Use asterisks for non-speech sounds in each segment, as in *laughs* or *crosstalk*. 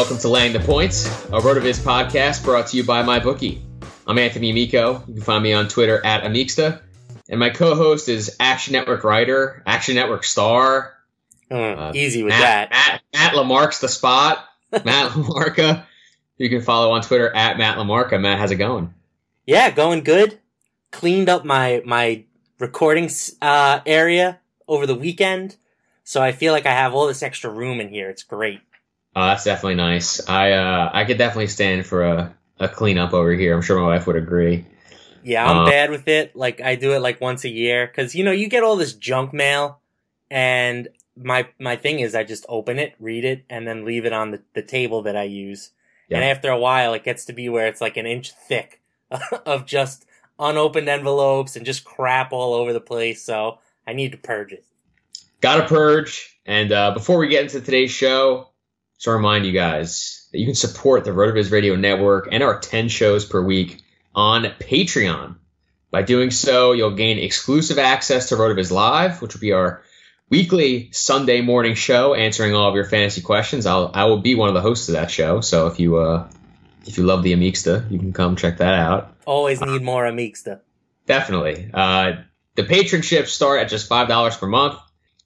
Welcome to Laying the Points, a RotoViz podcast brought to you by MyBookie. I'm Anthony Amico. You can find me on Twitter at Amicsta. And my co-host is Action Network writer, Action Network star. Mm, easy with Matt, that. Matt, Matt Lamarck's the spot. *laughs* Matt LaMarca. You can follow on Twitter at Matt LaMarca. Matt, how's it going? Yeah, going good. Cleaned up my my recording uh, area over the weekend, so I feel like I have all this extra room in here. It's great. Oh, that's definitely nice. I uh, I could definitely stand for a, a cleanup over here. I'm sure my wife would agree. Yeah, I'm Uh, bad with it. Like I do it like once a year because you know you get all this junk mail, and my my thing is I just open it, read it, and then leave it on the, the table that I use. And after a while, it gets to be where it's like an inch thick *laughs* of just unopened envelopes and just crap all over the place. So I need to purge it. Got to purge. And uh, before we get into today's show, just to remind you guys that you can support the RotoViz Radio Network and our 10 shows per week on Patreon. By doing so, you'll gain exclusive access to RotoViz Live, which will be our weekly Sunday morning show answering all of your fantasy questions. I'll I will be one of the hosts of that show. So if you uh if you love the Amicsta, you can come check that out. Always need more Amicsta. Definitely. Uh, the patronships start at just five dollars per month,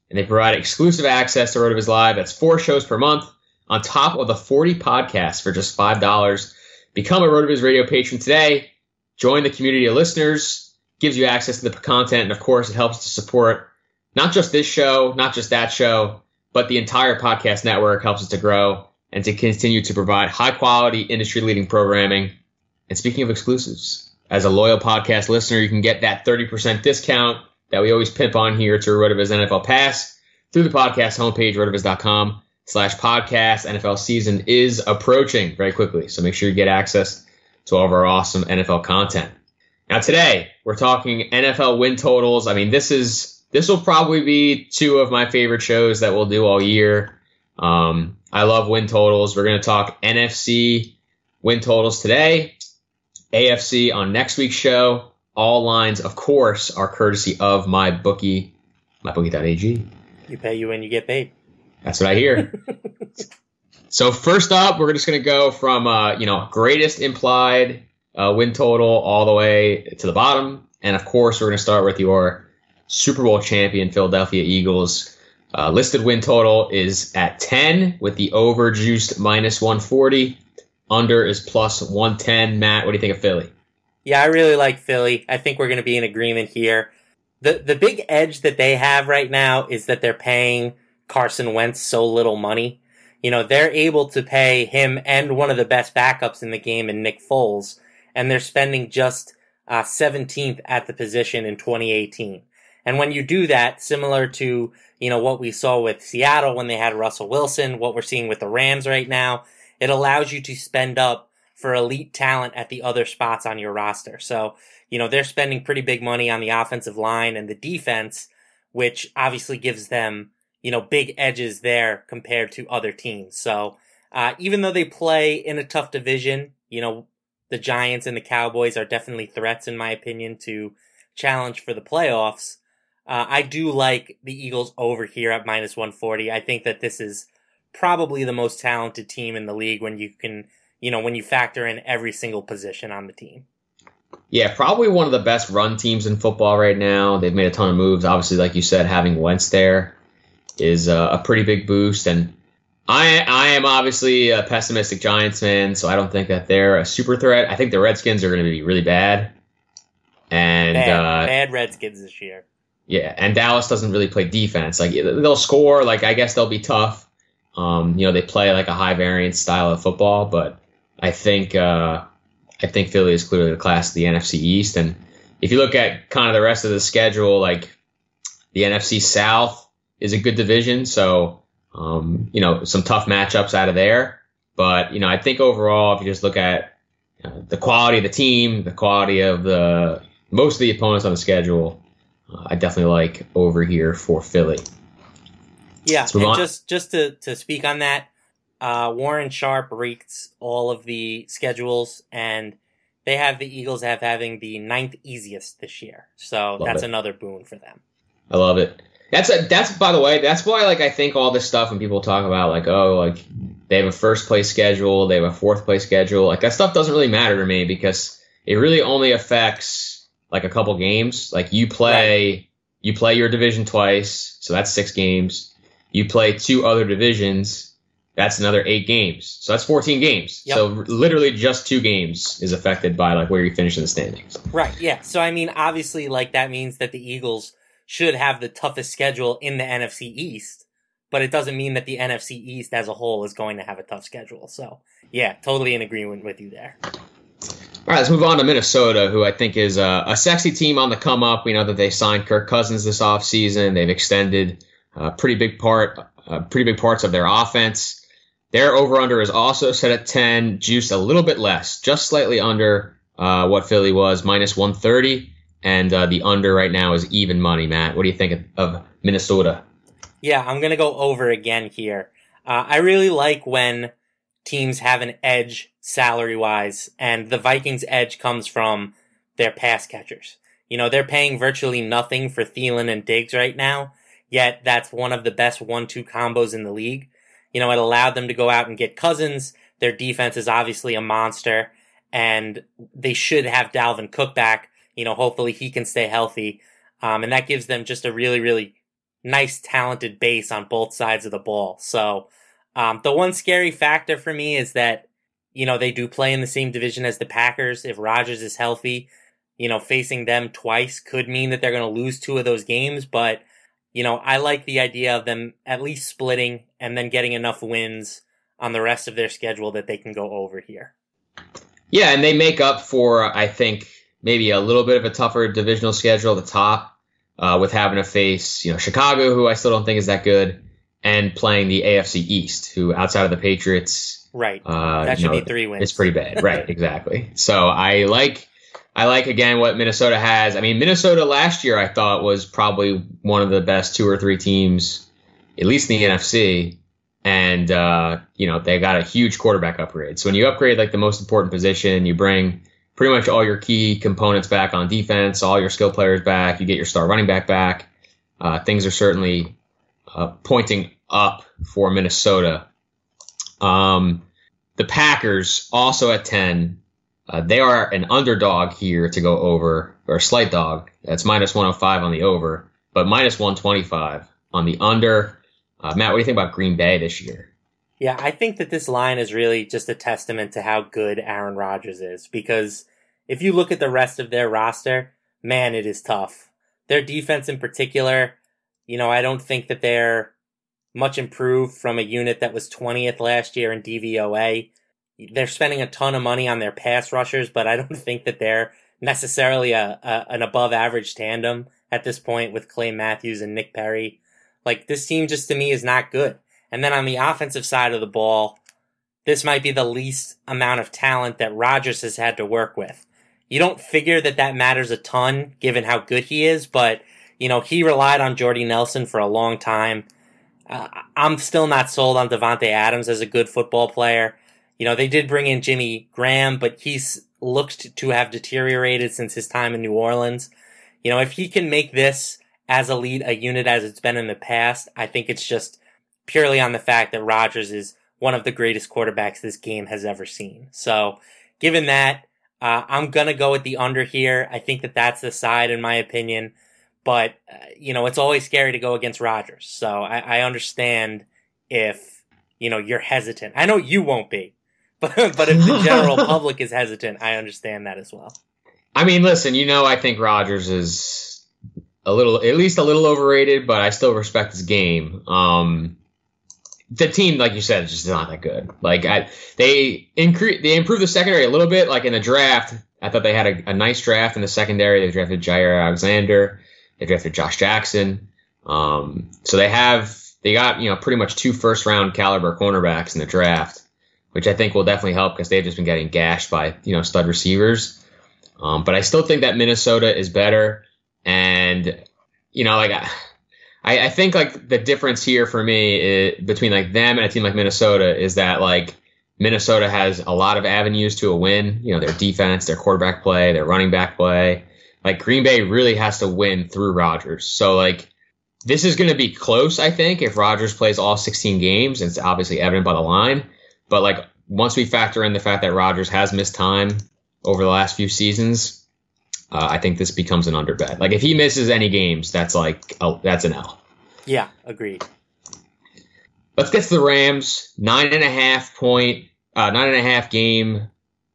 and they provide exclusive access to RotoViz Live. That's four shows per month on top of the forty podcasts for just five dollars. Become a RotoViz Radio patron today. Join the community of listeners. Gives you access to the content, and of course, it helps to support not just this show, not just that show, but the entire podcast network. Helps us to grow and to continue to provide high quality, industry leading programming. And speaking of exclusives, as a loyal podcast listener, you can get that 30% discount that we always pimp on here to Rotoviz NFL Pass through the podcast homepage, rotoviz.com slash podcast. NFL season is approaching very quickly, so make sure you get access to all of our awesome NFL content. Now today, we're talking NFL win totals. I mean, this is this will probably be two of my favorite shows that we'll do all year. Um, I love win totals. We're going to talk NFC win totals today. AFC on next week's show. All lines, of course, are courtesy of my bookie, mybookie.ag. You pay you when you get paid. That's what I hear. *laughs* so first up, we're just going to go from uh, you know greatest implied uh, win total all the way to the bottom, and of course, we're going to start with your Super Bowl champion Philadelphia Eagles. Uh, listed win total is at 10 with the over juiced minus 140. Under is plus 110. Matt, what do you think of Philly? Yeah, I really like Philly. I think we're going to be in agreement here. The the big edge that they have right now is that they're paying Carson Wentz so little money. You know, they're able to pay him and one of the best backups in the game in Nick Foles, and they're spending just uh, 17th at the position in 2018. And when you do that, similar to, you know, what we saw with Seattle when they had Russell Wilson, what we're seeing with the Rams right now, it allows you to spend up for elite talent at the other spots on your roster. So, you know, they're spending pretty big money on the offensive line and the defense, which obviously gives them, you know, big edges there compared to other teams. So, uh, even though they play in a tough division, you know, the Giants and the Cowboys are definitely threats, in my opinion, to challenge for the playoffs. Uh, I do like the Eagles over here at minus 140. I think that this is probably the most talented team in the league when you can, you know, when you factor in every single position on the team. Yeah, probably one of the best run teams in football right now. They've made a ton of moves. Obviously, like you said, having Wentz there is uh, a pretty big boost. And I, I am obviously a pessimistic Giants fan, so I don't think that they're a super threat. I think the Redskins are going to be really bad. And Bad, uh, bad Redskins this year. Yeah, and Dallas doesn't really play defense. Like they'll score, like I guess they'll be tough. Um, you know, they play like a high variance style of football, but I think uh, I think Philly is clearly the class of the NFC East. And if you look at kind of the rest of the schedule, like the NFC South is a good division, so um, you know some tough matchups out of there. But you know, I think overall, if you just look at uh, the quality of the team, the quality of the most of the opponents on the schedule, uh, I definitely like over here for Philly. Yeah, and on. just just to to speak on that, uh, Warren Sharp rates all of the schedules, and they have the Eagles have having the ninth easiest this year. So love that's it. another boon for them. I love it. That's a, that's by the way, that's why like I think all this stuff when people talk about like oh like they have a first place schedule, they have a fourth place schedule, like that stuff doesn't really matter to me because it really only affects like a couple games. Like you play right. you play your division twice, so that's six games. You play two other divisions, that's another eight games. So that's 14 games. Yep. So literally just two games is affected by like where you finish in the standings. Right. Yeah. So I mean, obviously, like that means that the Eagles should have the toughest schedule in the NFC East, but it doesn't mean that the NFC East as a whole is going to have a tough schedule. So yeah, totally in agreement with you there. All right, let's move on to Minnesota, who I think is a, a sexy team on the come up. We know that they signed Kirk Cousins this offseason. They've extended uh, pretty big part, uh, pretty big parts of their offense. Their over under is also set at 10, juiced a little bit less, just slightly under uh, what Philly was, minus 130. And uh, the under right now is even money, Matt. What do you think of, of Minnesota? Yeah, I'm to go over again here. Uh, I really like when teams have an edge salary wise, and the Vikings' edge comes from their pass catchers. You know, they're paying virtually nothing for Thielen and Diggs right now Yet that's one of the best one-two combos in the league. You know, it allowed them to go out and get Cousins. Their defense is obviously a monster, and they should have Dalvin Cook back. You know, hopefully he can stay healthy, um, and that gives them just a really, really nice, talented base on both sides of the ball. So, um, the one scary factor for me is that you know they do play in the same division as the Packers. If Rodgers is healthy, you know, facing them twice could mean that they're going to lose two of those games, but you know, I like the idea of them at least splitting and then getting enough wins on the rest of their schedule that they can go over here. Yeah, and they make up for, I think, maybe a little bit of a tougher divisional schedule at the top uh, with having to face, you know, Chicago, who I still don't think is that good, and playing the AFC East, who outside of the Patriots, right, uh, that should know, be three wins. It's pretty bad, *laughs* right? exactly. So I like I like again what Minnesota has. I mean, Minnesota last year I thought was probably one of the best two or three teams, at least in the NFC. And uh, you know they got a huge quarterback upgrade. So when you upgrade like the most important position, you bring pretty much all your key components back on defense, all your skill players back. You get your star running back back. Uh, things are certainly uh, pointing up for Minnesota. Um, the Packers also at ten uh, they are an underdog here to go over, or a slight dog. That's minus 105 on the over, but minus 125 on the under. Uh, Matt, what do you think about Green Bay this year? Yeah, I think that this line is really just a testament to how good Aaron Rodgers is because if you look at the rest of their roster, man, it is tough. Their defense in particular, you know, I don't think that they're much improved from a unit that was 20th last year in DVOA they're spending a ton of money on their pass rushers, but I don't *laughs* think that they're necessarily a, a, an above average tandem at this point with Clay Matthews and Nick Perry. Like this team just to me is not good. And then on the offensive side of the ball, this might be the least amount of talent that Rodgers has had to work with. You don't figure that that matters a ton given how good he is, but you know, he relied on Jordy Nelson for a long time. Uh, I'm still not sold on Davante Adams as a good football player. You know, they did bring in Jimmy Graham, but he's looked to have deteriorated since his time in New Orleans. You know, if he can make this as lead, a unit as it's been in the past, I think it's just purely on the fact that Rodgers is one of the greatest quarterbacks this game has ever seen. So, given that, uh, I'm gonna go with the under here. I think that that's the side, in my opinion. But uh, you know, it's always scary to go against Rodgers. So I, I understand if you know you're hesitant. I know you won't be, *laughs* but but if the general *laughs* public is hesitant, I understand that as well. I mean, listen, you know, I think Rodgers is a little, at least a little overrated, but I still respect his game. Um, the team, like you said, is just not that good. Like I, they increase, they improved the secondary a little bit. Like in the draft, I thought they had a, a nice draft in the secondary. They drafted Jaire Alexander, they drafted Josh Jackson. Um, so they have they got you know pretty much two first round caliber cornerbacks in the draft, which I think will definitely help because they've just been getting gashed by you know stud receivers. Um, but I still think that Minnesota is better, and you know like. I, I, I think like the difference here for me is, between like them and a team like Minnesota is that like Minnesota has a lot of avenues to a win. You know, their defense, their quarterback play, their running back play. Like Green Bay really has to win through Rodgers. So like this is going to be close, I think, if Rodgers plays all 16 games. It's obviously evident by the line. But like once we factor in the fact that Rodgers has missed time over the last few seasons, uh, I think this becomes an under bet. Like if he misses any games, that's like a, that's an L. Yeah, agreed. Let's get to the Rams. Nine and a half point, uh, nine and a half game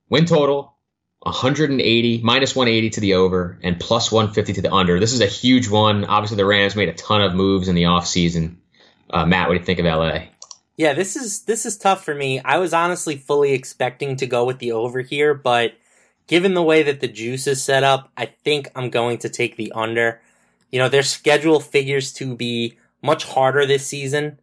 win total. 180 minus 180 to the over and plus 150 to the under. This is a huge one. Obviously, the Rams made a ton of moves in the offseason. Uh, Matt, what do you think of LA? Yeah, this is this is tough for me. I was honestly fully expecting to go with the over here, but given the way that the juice is set up, I think I'm going to take the under. You know, their schedule figures to be much harder this season.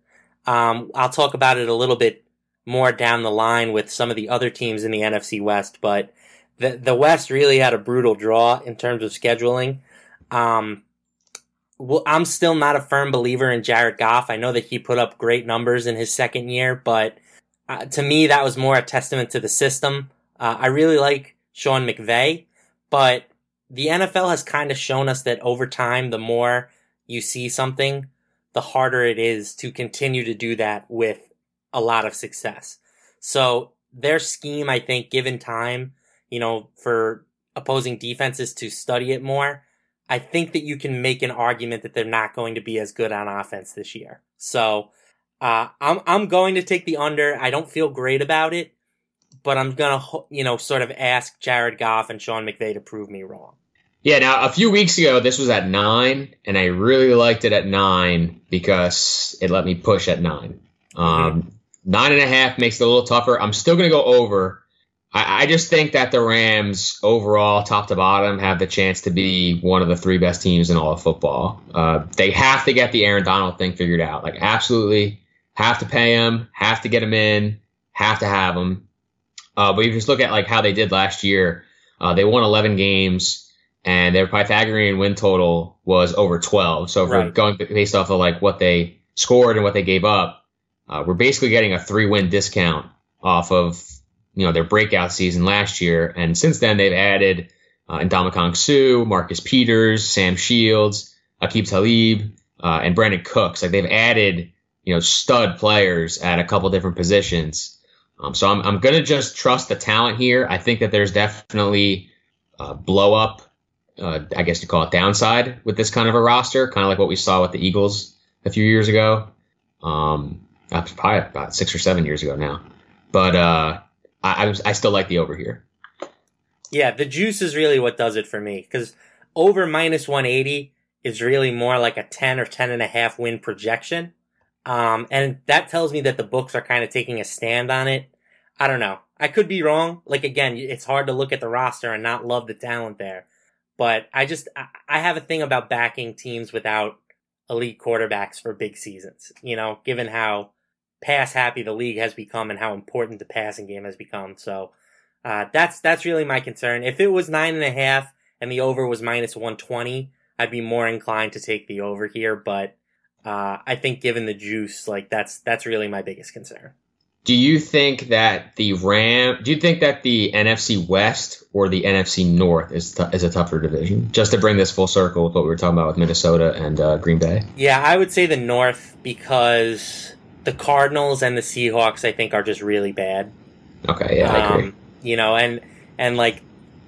Um, I'll talk about it a little bit more down the line with some of the other teams in the NFC West, but the the West really had a brutal draw in terms of scheduling. Um, well, I'm still not a firm believer in Jared Goff. I know that he put up great numbers in his second year, but uh, to me, that was more a testament to the system. Uh, I really like Sean McVay, but the NFL has kind of shown us that over time, the more you see something, the harder it is to continue to do that with a lot of success. So their scheme, I think, given time, you know, for opposing defenses to study it more, I think that you can make an argument that they're not going to be as good on offense this year. So, uh, I'm, I'm going to take the under. I don't feel great about it, but I'm going to, you know, sort of ask Jared Goff and Sean McVay to prove me wrong. Yeah, now a few weeks ago, this was at nine, and I really liked it at nine because it let me push at nine. Um, mm-hmm. Nine and a half makes it a little tougher. I'm still going to go over I, I just think that the Rams overall, top to bottom, have the chance to be one of the three best teams in all of football. Uh, they have to get the Aaron Donald thing figured out. Like, absolutely have to pay him, have to get him in, have to have him. Uh, but you just look at like how they did last year. Uh, they won 11 games, and their Pythagorean win total was over 12. So if right. we're going based off of like what they scored and what they gave up, uh, we're basically getting a three win discount off of you know their breakout season last year, and since then they've added uh, Ndamukong Suh, Marcus Peters, Sam Shields, Aqib Talib, uh, and Brandin Cooks. Like they've added you know stud players at a couple different positions. Um, so I'm I'm gonna just trust the talent here. I think that there's definitely uh, blow up. Uh, I guess you call it downside with this kind of a roster, kind of like what we saw with the Eagles a few years ago. Um, probably about six or seven years ago now. But uh, I, I, still like the over here. Yeah, the juice is really what does it for me because over minus 180 is really more like a 10 or 10 and a half win projection. Um, and that tells me that the books are kind of taking a stand on it. I don't know. I could be wrong. Like again, it's hard to look at the roster and not love the talent there. But I just, I have a thing about backing teams without elite quarterbacks for big seasons. You know, given how pass happy the league has become and how important the passing game has become. So uh, that's that's really my concern. If it was nine and a half and the over was minus one twenty, I'd be more inclined to take the over here. But uh, I think given the juice, like that's that's really my biggest concern. Do you think that the Ram? Do you think that the NFC West or the NFC North is t- is a tougher division? Just to bring this full circle with what we were talking about with Minnesota and uh, Green Bay. Yeah, I would say the North because the Cardinals and the Seahawks, I think, are just really bad. Okay, yeah, I agree. Um, you know, and and like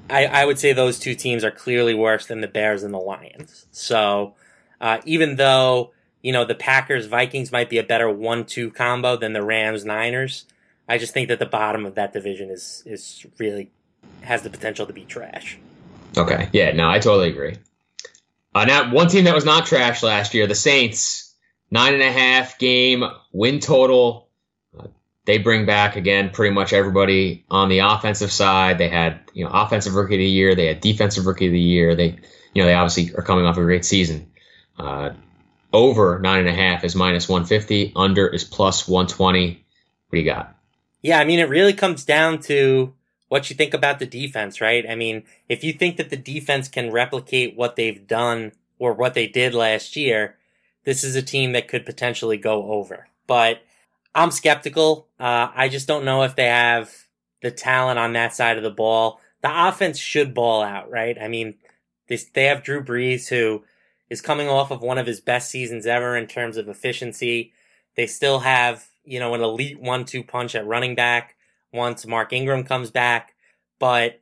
I, I would say those two teams are clearly worse than the Bears and the Lions. So uh, even though you know the Packers Vikings might be a better one-two combo than the Rams Niners, I just think that the bottom of that division is is really has the potential to be trash. Okay, yeah, no, I totally agree. Uh, now, one team that was not trash last year, the Saints, nine and a half game win total. Uh, they bring back again pretty much everybody on the offensive side. They had you know offensive rookie of the year. They had defensive rookie of the year. They you know they obviously are coming off a great season. Uh, over nine and a half is minus 150. Under is plus 120. What do you got? Yeah, I mean, it really comes down to what you think about the defense, right? I mean, if you think that the defense can replicate what they've done or what they did last year, this is a team that could potentially go over. But I'm skeptical. Uh, I just don't know if they have the talent on that side of the ball. The offense should ball out, right? I mean, they, they have Drew Brees who is coming off of one of his best seasons ever in terms of efficiency. They still have, you know, an elite one-two punch at running back once Mark Ingram comes back, but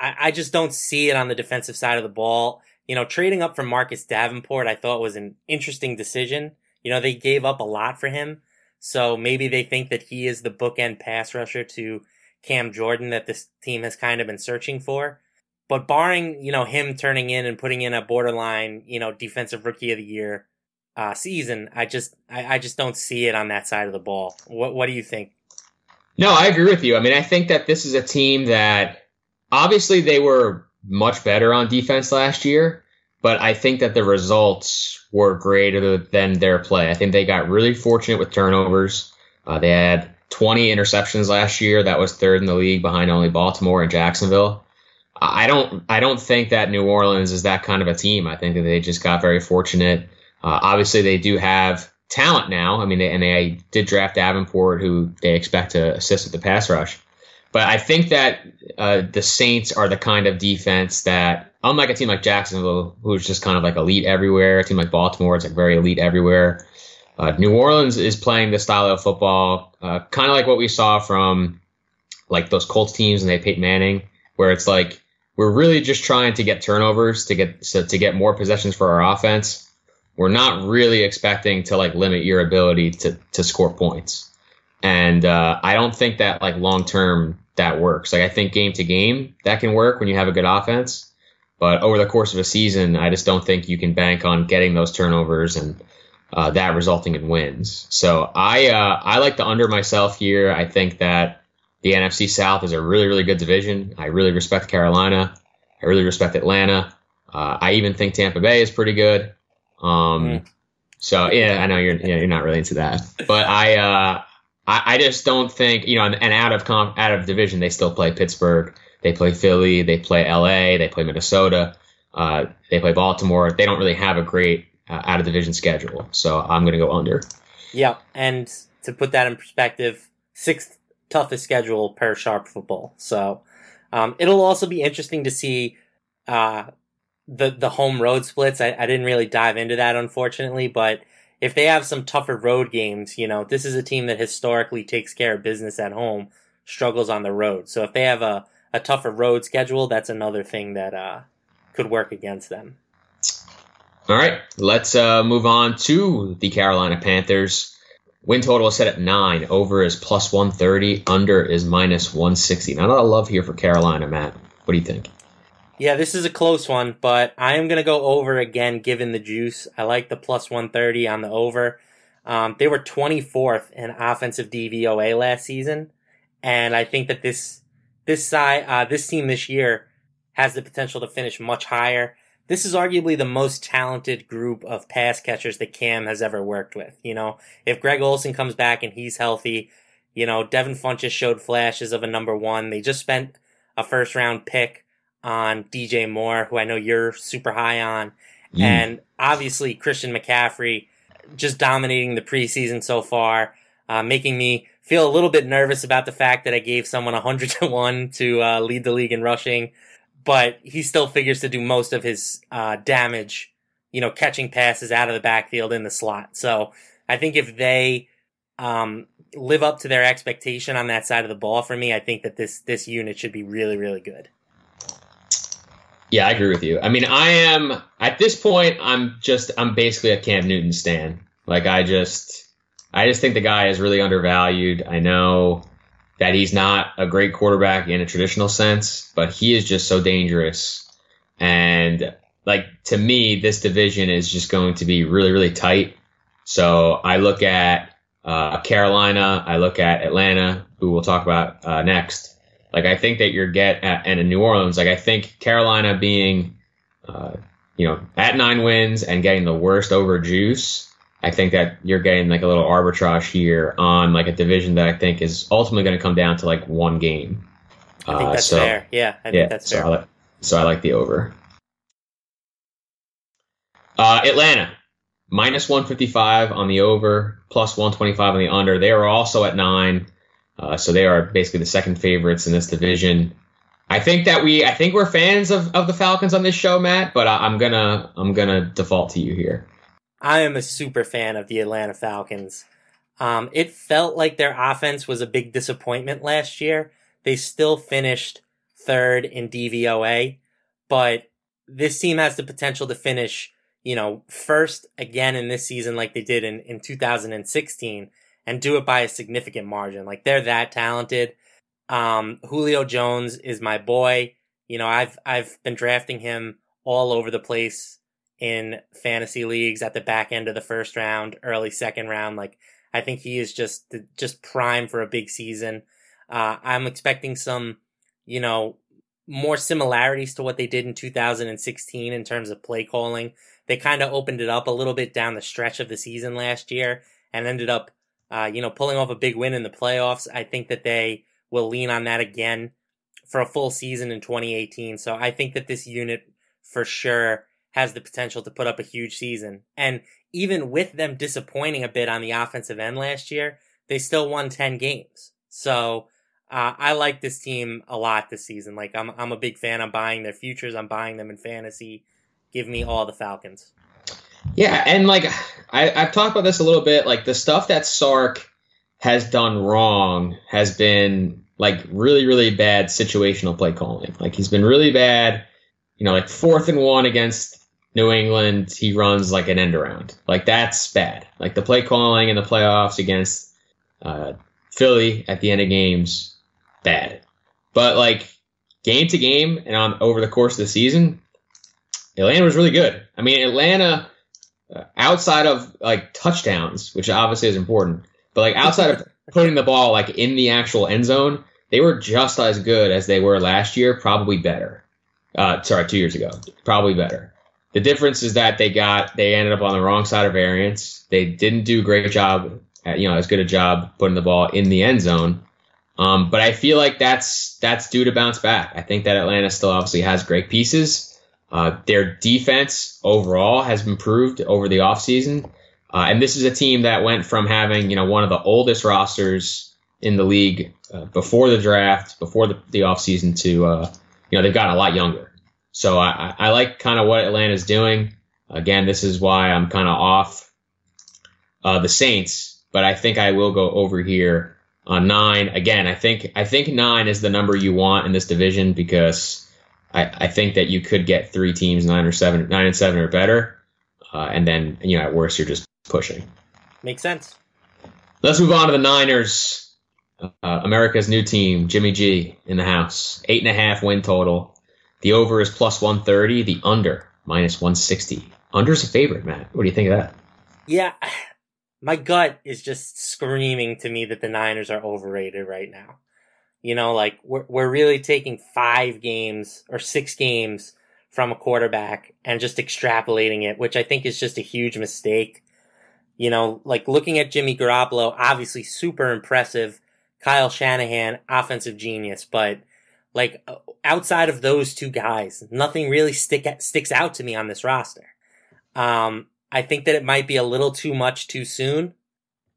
I, I just don't see it on the defensive side of the ball. You know, trading up for Marcus Davenport, I thought was an interesting decision. You know, they gave up a lot for him. So maybe they think that he is the bookend pass rusher to Cam Jordan that this team has kind of been searching for. But barring, you know, him turning in and putting in a borderline, you know, defensive rookie of the year uh, season, I just I, I just don't see it on that side of the ball. What what do you think? No, I agree with you. I mean, I think that this is a team that obviously they were much better on defense last year, but I think that the results were greater than their play. I think they got really fortunate with turnovers. Uh, they had 20 interceptions last year. That was third in the league behind only Baltimore and Jacksonville. I don't I don't think that New Orleans is that kind of a team. I think that they just got very fortunate. Uh, obviously, they do have talent now. I mean, they, and they did draft Davenport, who they expect to assist with the pass rush. But I think that uh, the Saints are the kind of defense that, unlike a team like Jacksonville, who's just kind of like elite everywhere, a team like Baltimore, it's like very elite everywhere. Uh, New Orleans is playing the style of football, uh, kind of like what we saw from like those Colts teams and they Peyton Manning, where it's like we're really just trying to get turnovers to get so, to get more possessions for our offense. We're not really expecting to like limit your ability to to score points, and uh, I don't think that like long term that works. Like I think game to game that can work when you have a good offense, but over the course of a season, I just don't think you can bank on getting those turnovers and uh, that resulting in wins. So I uh, I like the under myself here. I think that the NFC South is a really, really good division. I really respect Carolina. I really respect Atlanta. Uh, I even think Tampa Bay is pretty good. Um, mm. So yeah, I know you're you're not really into that, but I uh, I, I, just don't think you know. And, and out of comp, out of division, they still play Pittsburgh. They play Philly. They play L.A. They play Minnesota. Uh, they play Baltimore. They don't really have a great uh, out of division schedule. So I'm going to go under. Yeah, and to put that in perspective, sixth toughest schedule per sharp football. So um, it'll also be interesting to see uh, the the home road splits. I, I didn't really dive into that unfortunately, but if they have some tougher road games, you know, this is a team that historically takes care of business at home, struggles on the road. So if they have a, a tougher road schedule, that's another thing that uh, could work against them. All right, let's uh, move on to the Carolina Panthers. Win total is set at nine. Over is plus 130. Under is minus 160. Not a lot of love here for Carolina, Matt. What do you think? Yeah, this is a close one, but I am going to go over again given the juice. I like the plus 130 on the over. Um, they were 24th in offensive DVOA last season, and I think that this this side uh, this team this year has the potential to finish much higher this is arguably the most talented group of pass catchers that Cam has ever worked with. You know, if Greg Olsen comes back and he's healthy, you know, Devin Funchess showed flashes of a number one. They just spent a first round pick on DJ Moore, who I know you're super high on. Mm. And obviously Christian McCaffrey just dominating the preseason so far, uh, making me feel a little bit nervous about the fact that I gave someone 100 to 1 to uh, lead the league in rushing but he still figures to do most of his uh, damage, you know, catching passes out of the backfield in the slot. So I think if they um, live up to their expectation on that side of the ball for me, I think that this this unit should be really really good. Yeah, I agree with you. I mean, I am at this point. I'm just I'm basically a Cam Newton stan. Like I just I just think the guy is really undervalued. I know that he's not a great quarterback in a traditional sense, but he is just so dangerous. And like to me, this division is just going to be really, really tight. So I look at uh, Carolina, I look at Atlanta, who we'll talk about uh, next. Like I think that you're get at, and in New Orleans, like I think Carolina being, uh, you know, at nine wins and getting the worst over juice. I think that you're getting like a little arbitrage here on like a division that I think is ultimately going to come down to like one game. I think Uh, so- fair. Yeah, I think yeah, that's so fair. I, like, so I like the over. Uh, Atlanta, minus 155 on the over, plus 125 on the under. They are also at nine, uh, so they are basically the second favorites in this division. I think that we, I think we're fans of, of the Falcons on this show, Matt. But I, I'm gonna, I'm gonna default to you here. I am a super fan of the Atlanta Falcons. Um, it felt like their offense was a big disappointment last year. They still finished third in DVOA, but this team has the potential to finish, you know, first again in this season like they did in, in 2016 and do it by a significant margin. Like they're that talented. Um, Julio Jones is my boy. You know, I've, I've been drafting him all over the place in fantasy leagues at the back end of the first round, early second round. Like I think he is just just prime for a big season. Uh, I'm expecting some, you know, more similarities to what they did in 2016 in terms of play calling. They kind of opened it up a little bit down the stretch of the season last year and ended up, uh, you know, pulling off a big win in the playoffs. I think that they will lean on that again for a full season in 2018. So I think that this unit for sure has the potential to put up a huge season. And even with them disappointing a bit on the offensive end last year, they still won 10 games. So, uh, I like this team a lot this season. Like, I'm, I'm a big fan. I'm buying their futures. I'm buying them in fantasy. Give me all the Falcons. Yeah, and like I, I've talked about this a little bit. Like the stuff that Sark has done wrong has been like really, really bad situational play calling. Like he's been really bad. You know, like fourth and one against New England, he runs like an end around. Like that's bad. Like the play calling in the playoffs against uh, Philly at the end of games, bad. But like game to game and on over the course of the season, Atlanta was really good. I mean, Atlanta uh, outside of like touchdowns, which obviously is important, but like outside of *laughs* putting the ball like in the actual end zone, they were just as good as they were last year, probably better. Uh, sorry, two years ago, probably better. The difference is that they got they ended up on the wrong side of variance. They didn't do a great job, at, you know, as good a job putting the ball in the end zone. Um, but I feel like that's that's due to bounce back. I think that Atlanta still obviously has great pieces. Uh, their defense overall has improved over the offseason. Uh, and this is a team that went from having, you know, one of the oldest rosters in the league uh, before the draft, before the, the offseason to, uh, you know, they've gotten a lot younger. So I, I like kind of what Atlanta's doing. Again, this is why I'm kind of off uh, the Saints, but I think I will go over here on nine. Again, I think I think nine is the number you want in this division because I, I think that you could get three teams nine or seven, nine and seven or better, uh, and then you know at worst you're just pushing. Makes sense. Let's move on to the Niners. Uh, America's new team, Jimmy G in the house. Eight and a half win total. The over is plus 130. The under minus 160. Under's a favorite, Matt. What do you think of that? Yeah, *sighs* my gut is just screaming to me that the Niners are overrated right now. You know, like we're we're really taking five games or six games from a quarterback and just extrapolating it, which I think is just a huge mistake. You know, like looking at Jimmy Garoppolo, obviously super impressive. Kyle Shanahan, offensive genius, but like outside of those two guys, nothing really stick sticks out to me on this roster. Um, I think that it might be a little too much too soon.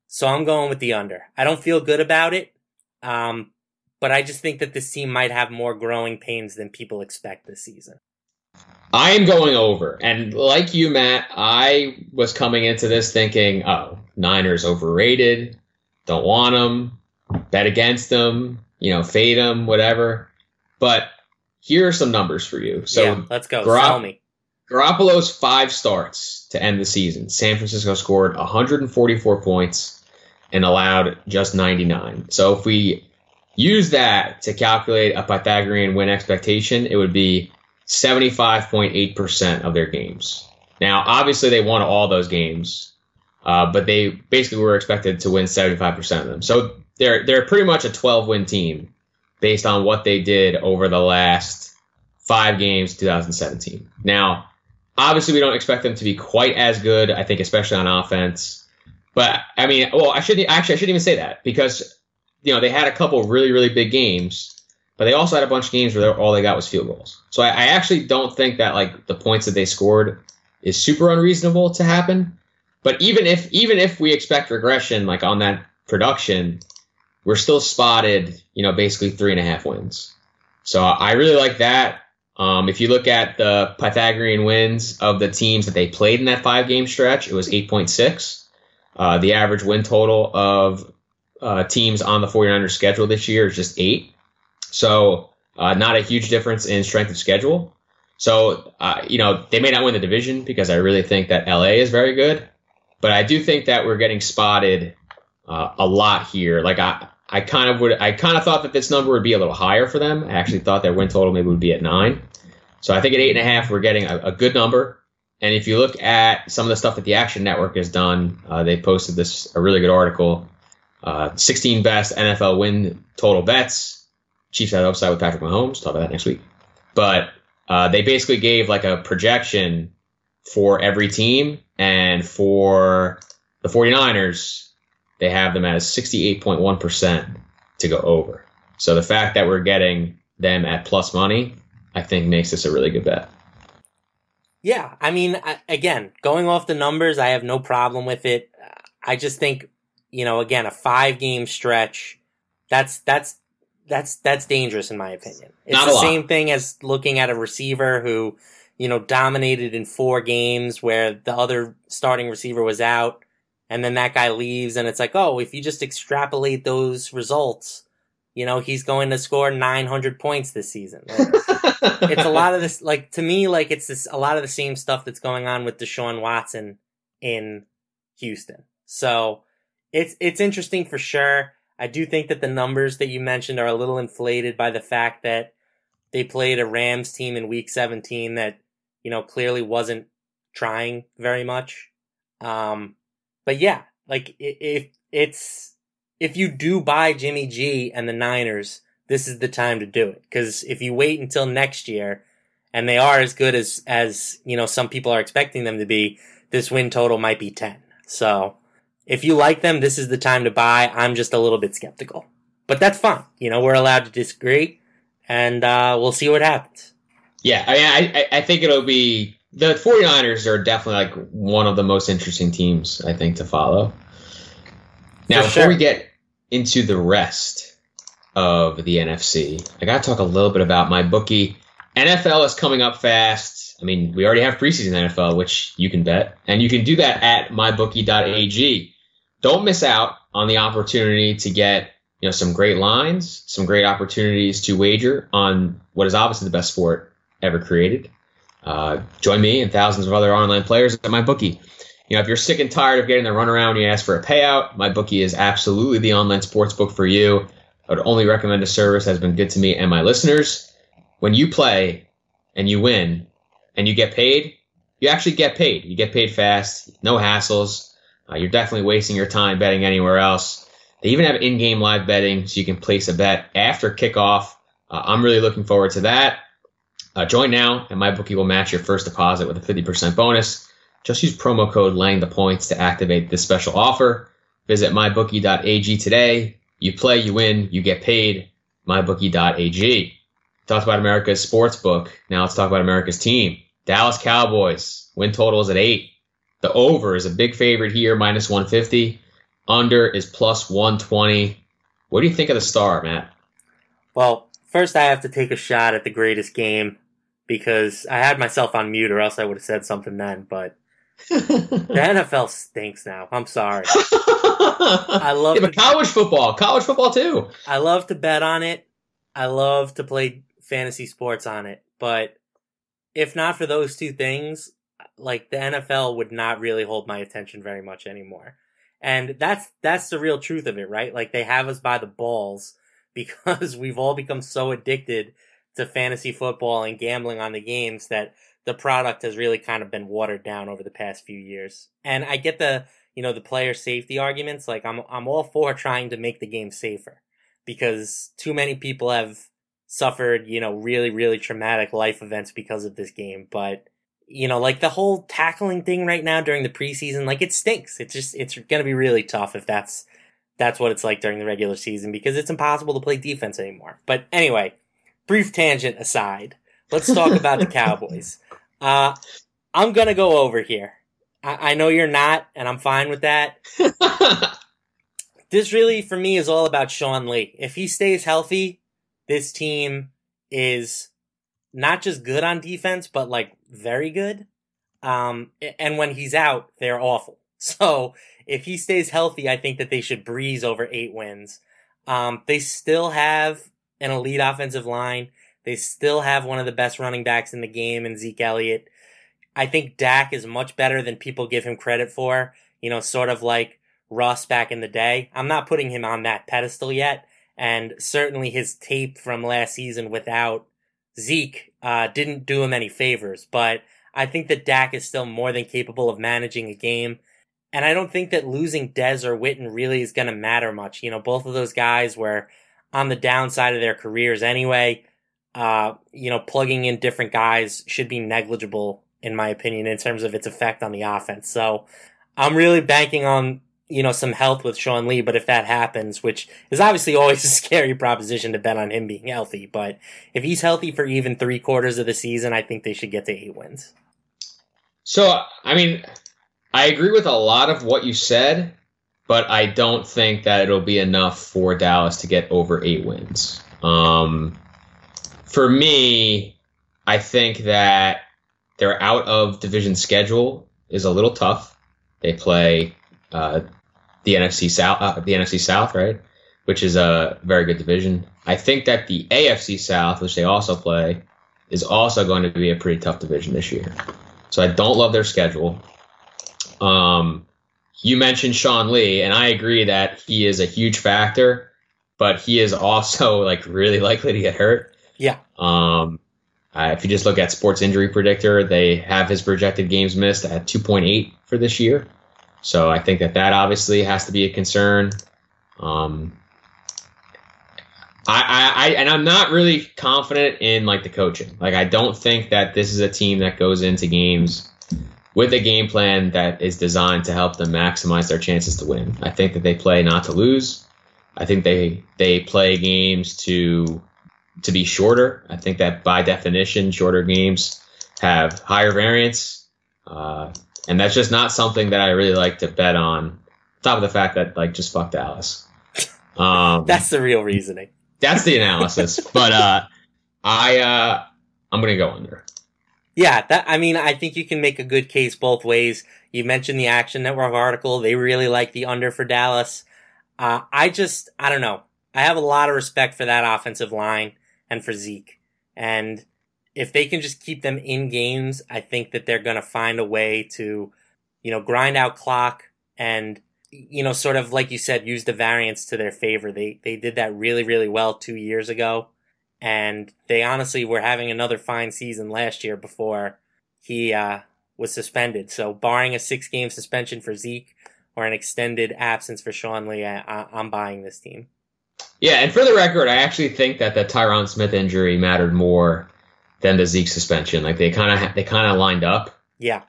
So I'm going with the under. I don't feel good about it. Um, but I just think that this team might have more growing pains than people expect this season. I am going over. And like you, Matt, I was coming into this thinking, oh, Niners overrated. Don't want them. Bet against them. You know, fade them, whatever. But here are some numbers for you. So yeah, let's go. Garop- Sell me. Garoppolo's five starts to end the season. San Francisco scored 144 points and allowed just 99. So if we use that to calculate a Pythagorean win expectation, it would be 75.8% of their games. Now, obviously, they won all those games, uh, but they basically were expected to win 75% of them. So they're they're pretty much a 12 win team based on what they did over the last five games 2017. Now, obviously, we don't expect them to be quite as good. I think, especially on offense. But I mean, well, I shouldn't actually I shouldn't even say that because you know they had a couple really really big games, but they also had a bunch of games where all they got was field goals. So I, I actually don't think that like the points that they scored is super unreasonable to happen. But even if even if we expect regression like on that production, we're still spotted, you know, basically three and a half wins. So I really like that. Um, if you look at the Pythagorean wins of the teams that they played in that five game stretch, it was 8.6. Uh, the average win total of uh, teams on the 49ers schedule this year is just eight. So uh, not a huge difference in strength of schedule. So, uh, you know, they may not win the division because I really think that LA is very good. But I do think that we're getting spotted uh, a lot here. Like I, I kind of would, I kind of thought that this number would be a little higher for them. I actually thought their win total maybe would be at nine. So I think at eight and a half, we're getting a, a good number. And if you look at some of the stuff that the Action Network has done, uh, they posted this a really good article. Uh, 16 best NFL win total bets. Chiefs had upside with Patrick Mahomes. Talk about that next week. But uh, they basically gave like a projection for every team, and for the 49ers, they have them as 68.1% to go over. So the fact that we're getting them at plus money, I think makes this a really good bet. Yeah, I mean, again, going off the numbers, I have no problem with it. I just think, you know, again, a five game stretch, that's that's that's that's dangerous in my opinion. It's Not the same thing as looking at a receiver who, you know, dominated in four games where the other starting receiver was out, and then that guy leaves, and it's like, oh, if you just extrapolate those results, you know, he's going to score 900 points this season. *laughs* it's a lot of this, like to me, like it's this a lot of the same stuff that's going on with Deshaun Watson in Houston. So it's it's interesting for sure. I do think that the numbers that you mentioned are a little inflated by the fact that they played a Rams team in Week 17 that you know clearly wasn't trying very much. Um, but yeah, like if it's if you do buy Jimmy G and the Niners, this is the time to do it. Because if you wait until next year, and they are as good as as you know some people are expecting them to be, this win total might be ten. So if you like them, this is the time to buy. I'm just a little bit skeptical, but that's fine. You know, we're allowed to disagree, and uh, we'll see what happens. Yeah, I mean, I, I think it'll be the 49ers are definitely like one of the most interesting teams I think to follow. Now, For before sure. we get into the rest of the NFC, I got to talk a little bit about my bookie. NFL is coming up fast. I mean, we already have preseason NFL, which you can bet, and you can do that at mybookie.ag. Don't miss out on the opportunity to get you know some great lines, some great opportunities to wager on what is obviously the best sport ever created. Uh, join me and thousands of other online players at my bookie. You know, if you're sick and tired of getting the runaround and you ask for a payout, my bookie is absolutely the online sports book for you. I would only recommend a service that has been good to me and my listeners. When you play and you win and you get paid, you actually get paid. You get paid fast, no hassles. Uh, you're definitely wasting your time betting anywhere else. They even have in-game live betting, so you can place a bet after kickoff. Uh, I'm really looking forward to that. Uh, join now, and my bookie will match your first deposit with a 50% bonus. Just use promo code laying the points to activate this special offer. Visit mybookie.ag today. You play, you win, you get paid. Mybookie.ag. Talked about America's sports book. Now let's talk about America's team. Dallas Cowboys. Win total is at eight. The over is a big favorite here, minus 150. Under is plus 120. What do you think of the star, Matt? Well, first I have to take a shot at the greatest game because I had myself on mute, or else I would have said something then. But *laughs* the NFL stinks now. I'm sorry. *laughs* I love yeah, but the- college football, college football too. I love to bet on it. I love to play fantasy sports on it. But if not for those two things, like the NFL would not really hold my attention very much anymore. And that's that's the real truth of it, right? Like they have us by the balls *laughs* because we've all become so addicted to fantasy football and gambling on the games that the product has really kind of been watered down over the past few years. And I get the, you know, the player safety arguments. Like I'm, I'm all for *laughs* trying to make the game safer because too many people have suffered, you know, really, really traumatic life events because of this game. But, you know, like the whole tackling thing right now during the preseason, like it stinks. It's just, it's going to be really tough if that's, that's what it's like during the regular season because it's impossible to play defense anymore. But anyway, brief tangent aside, let's talk about the *laughs* Cowboys. Uh, I'm gonna go over here. I, I know you're not, and I'm fine with that. *laughs* this really, for me, is all about Sean Lee. If he stays healthy, this team is not just good on defense, but like very good. Um, and when he's out, they're awful. *laughs* So if he stays healthy, I think that they should breeze over eight wins. Um, they still have an elite offensive line. They still have one of the best running backs in the game in Zeke Elliott. I think Dak is much better than people give him credit for. You know, sort of like Russ back in the day. I'm not putting him on that pedestal yet. And certainly his tape from last season without Zeke uh, didn't do him any favors. But I think that Dak is still more than capable of managing a game. And I don't think that losing Dez or Witten really is going to matter much. You know, both of those guys were on the downside of their careers anyway. Uh, you know, plugging in different guys should be negligible, in my opinion, in terms of its effect on the offense. So I'm really banking on, you know, some health with Sean Lee, but if that happens, which is obviously always *laughs* a scary proposition to bet on him being healthy, but if he's healthy for even three quarters of the season, I think they should get to eight wins. So, I mean, I agree with a lot of what you said, but I don't think that it'll be enough for Dallas to get over eight wins. Um, for me, I think that their out of division schedule is a little tough. They play uh, the NFC South, uh, the NFC South, right, which is a very good division. I think that the AFC South, which they also play, is also going to be a pretty tough division this year. So I don't love their schedule. Um, you mentioned Sean Lee, and I agree that he is a huge factor, but he is also *laughs* like really likely to get hurt. Yeah. Um, uh, if you just look at Sports Injury Predictor, they have his projected games missed at 2.8 for this year. So I think that that obviously has to be a concern. Um, I, I, I, and I'm not really confident in like the coaching. Like I don't think that this is a team that goes into games with a game plan that is designed to help them maximize their chances to win. I think that they play not to lose. I think they they play games to to be shorter. I think that by definition, shorter games have higher variance, uh, and that's just not something that I really like to bet on. top of the fact that like just fuck Dallas. Um, that's the real reasoning. That's the analysis. but uh, I uh, I'm gonna go under. Yeah, that I mean, I think you can make a good case both ways. You mentioned the Action Network article; they really like the under for Dallas. Uh, I just, I don't know. I have a lot of respect for that offensive line and for Zeke, and if they can just keep them in games, I think that they're going to find a way to, you know, grind out clock and you know, sort of like you said, use the variance to their favor. They they did that really really well two years ago and they honestly were having another fine season last year before he uh, was suspended. So, barring a six game suspension for Zeke or an extended absence for Sean Lee, I, am buying this team. Yeah, and for the record, I actually think that the Tyron Smith injury mattered more than the Zeke suspension. Like they kind of they kind of lined up. Yeah.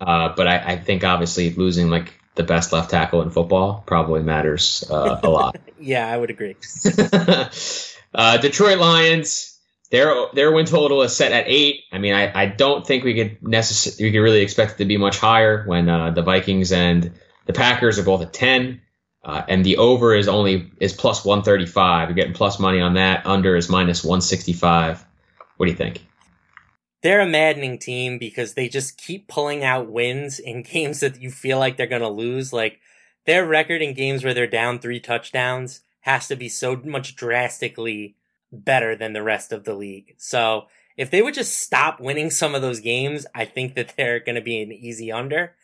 Uh, but I, I, think obviously losing like the best left tackle in football probably matters uh, a lot. *laughs* yeah, I would agree. *laughs* *laughs* Uh, Detroit Lions, their their win total is set at eight. I mean, I, I don't think we could necessarily we could really expect it to be much higher when uh, the Vikings and the Packers are both at ten, uh, and the over is only is plus one thirty five. You're getting plus money on that. Under is minus one sixty five. What do you think? They're a maddening team because they just keep pulling out wins in *laughs* games that you feel like they're going to lose. Like their record in games where they're down three touchdowns has to be so much drastically better than the rest of the league. So if they would just stop winning some of those games, I think that they're going to be an easy under.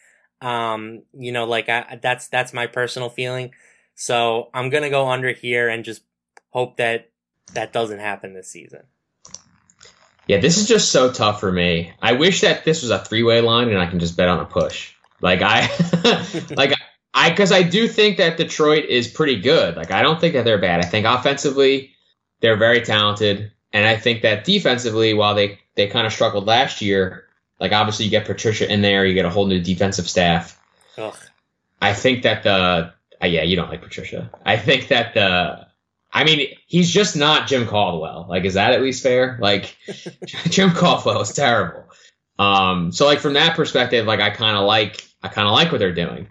Um, you know, like I, that's, that's my personal feeling. So I'm going to go under here and just hope that that doesn't happen this season. Yeah, this is just so tough for me. I wish that this was a three way line and I can just bet on a push. Like I, *laughs* like I, because I do think that Detroit is pretty good. Like I don't think that they're bad. I think offensively they're very talented, and I think that defensively, while they they kind of struggled last year, like obviously you get Patricia in there, you get a whole new defensive staff. Ugh. I think that the uh, yeah, you don't like Patricia. I think that the I mean, he's just not Jim Caldwell. Like, is that at least fair? Like, *laughs* Jim Caldwell is terrible. Um, so like from that perspective, like I kind of like I kind of like what they're doing.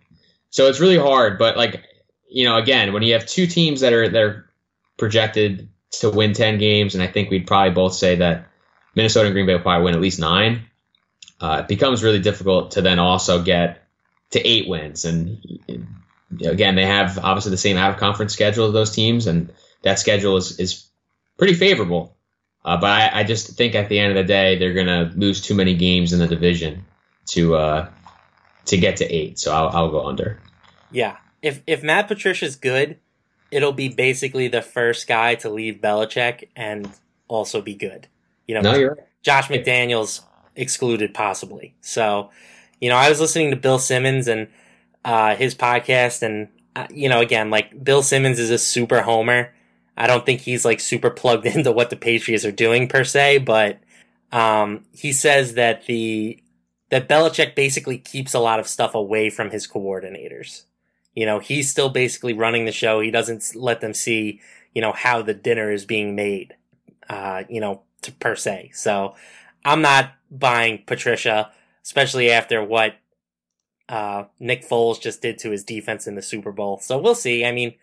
So it's really hard, but like you know, again, when you have two teams that are that are projected to win ten games, and I think we'd probably both say that Minnesota and Green Bay will probably win at least nine. Uh, it becomes really difficult to then also get to eight wins, and again, they have obviously the same out of conference schedule of those teams, and that schedule is is pretty favorable. Uh, but I, I, just think at the end of the day, they're going to lose too many games in the division to uh, to get to eight. So I'll, I'll go under. Yeah, if if Matt Patricia's good, it'll be basically the first guy to leave Belichick and also be good. You know, no, right. Josh McDaniels excluded possibly. So, you know, I was listening to Bill Simmons and uh, his podcast, and uh, you know, again, like Bill Simmons is a super homer I don't think he's like super plugged *laughs* into what the Patriots are doing per se, but um, he says that the that Belichick basically keeps a lot of stuff away from his coordinators. You know, he's still basically running the show. He doesn't let them see, you know, how the dinner is being made, uh, you know, to, per se. So I'm not buying Patricia, especially after what uh, Nick Foles just did to his defense in the Super Bowl. So we'll see. I mean,